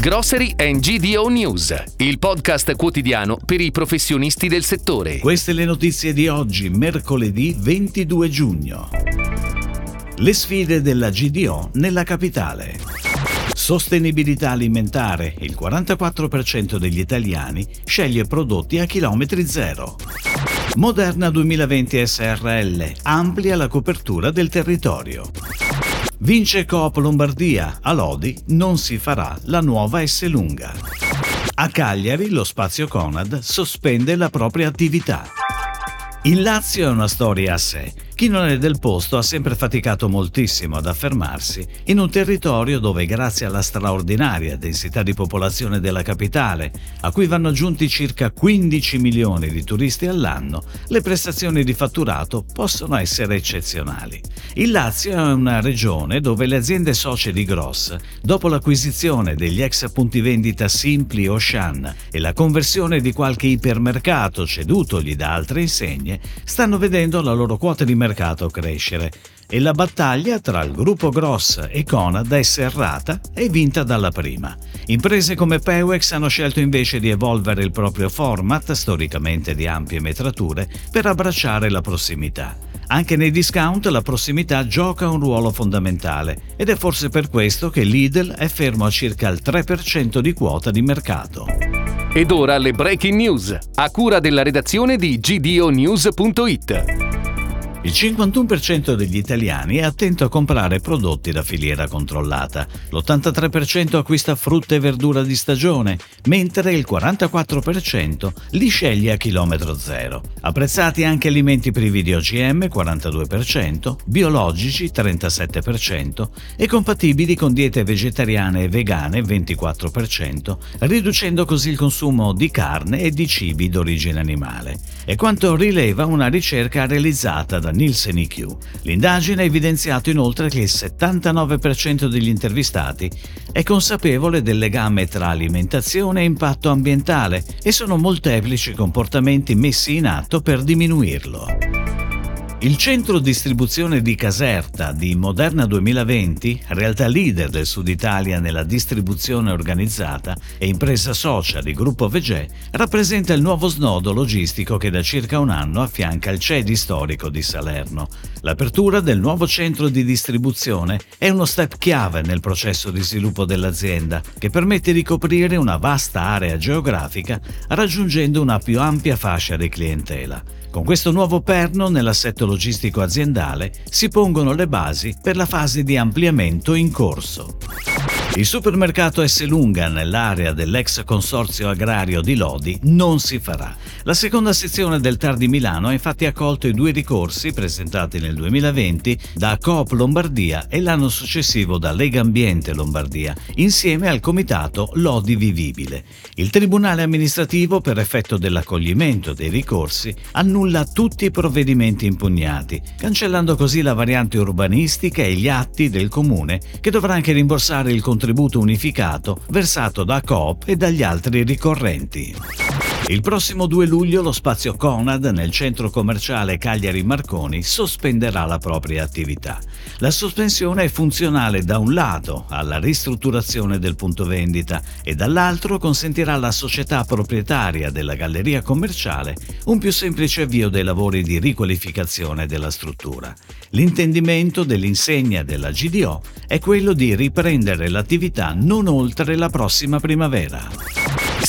Grocery and GDO News, il podcast quotidiano per i professionisti del settore. Queste le notizie di oggi, mercoledì 22 giugno. Le sfide della GDO nella capitale. Sostenibilità alimentare. Il 44% degli italiani sceglie prodotti a chilometri zero. Moderna 2020 SRL amplia la copertura del territorio. Vince Coop Lombardia, a Lodi non si farà la nuova S lunga. A Cagliari lo spazio Conad sospende la propria attività. Il Lazio è una storia a sé. Chi non è del posto ha sempre faticato moltissimo ad affermarsi in un territorio dove, grazie alla straordinaria densità di popolazione della capitale, a cui vanno aggiunti circa 15 milioni di turisti all'anno, le prestazioni di fatturato possono essere eccezionali. Il Lazio è una regione dove le aziende socie di Gross, dopo l'acquisizione degli ex punti vendita Simpli e Ocean e la conversione di qualche ipermercato cedutogli da altre insegne, stanno vedendo la loro quota di mercato mercato crescere e la battaglia tra il gruppo Gross e Conad è serrata e vinta dalla prima. Imprese come Pewex hanno scelto invece di evolvere il proprio format, storicamente di ampie metrature, per abbracciare la prossimità. Anche nei discount la prossimità gioca un ruolo fondamentale ed è forse per questo che Lidl è fermo a circa il 3% di quota di mercato. Ed ora le breaking news, a cura della redazione di gdonews.it. Il 51% degli italiani è attento a comprare prodotti da filiera controllata, l'83% acquista frutta e verdura di stagione, mentre il 44% li sceglie a chilometro zero. Apprezzati anche alimenti privi di OGM 42%, biologici 37% e compatibili con diete vegetariane e vegane 24%, riducendo così il consumo di carne e di cibi d'origine animale. È quanto rileva una ricerca realizzata da da Nielsen IQ. L'indagine ha evidenziato inoltre che il 79% degli intervistati è consapevole del legame tra alimentazione e impatto ambientale e sono molteplici comportamenti messi in atto per diminuirlo. Il centro distribuzione di Caserta di Moderna 2020, realtà leader del Sud Italia nella distribuzione organizzata e impresa socia di Gruppo Vegè, rappresenta il nuovo snodo logistico che da circa un anno affianca il CEDI storico di Salerno. L'apertura del nuovo centro di distribuzione è uno step chiave nel processo di sviluppo dell'azienda che permette di coprire una vasta area geografica raggiungendo una più ampia fascia di clientela. Con questo nuovo perno nell'assetto logistico aziendale si pongono le basi per la fase di ampliamento in corso. Il supermercato S. Lunga nell'area dell'ex consorzio agrario di Lodi non si farà. La seconda sezione del TAR di Milano ha infatti accolto i due ricorsi presentati nel 2020 da Coop Lombardia e l'anno successivo da Lega Ambiente Lombardia, insieme al comitato Lodi Vivibile. Il Tribunale amministrativo, per effetto dell'accoglimento dei ricorsi, annulla tutti i provvedimenti impugnati, cancellando così la variante urbanistica e gli atti del comune che dovrà anche rimborsare il contributo contributo unificato versato da Coop e dagli altri ricorrenti. Il prossimo 2 luglio lo spazio Conad nel centro commerciale Cagliari Marconi sospenderà la propria attività. La sospensione è funzionale da un lato alla ristrutturazione del punto vendita e dall'altro consentirà alla società proprietaria della galleria commerciale un più semplice avvio dei lavori di riqualificazione della struttura. L'intendimento dell'insegna della GDO è quello di riprendere l'attività non oltre la prossima primavera.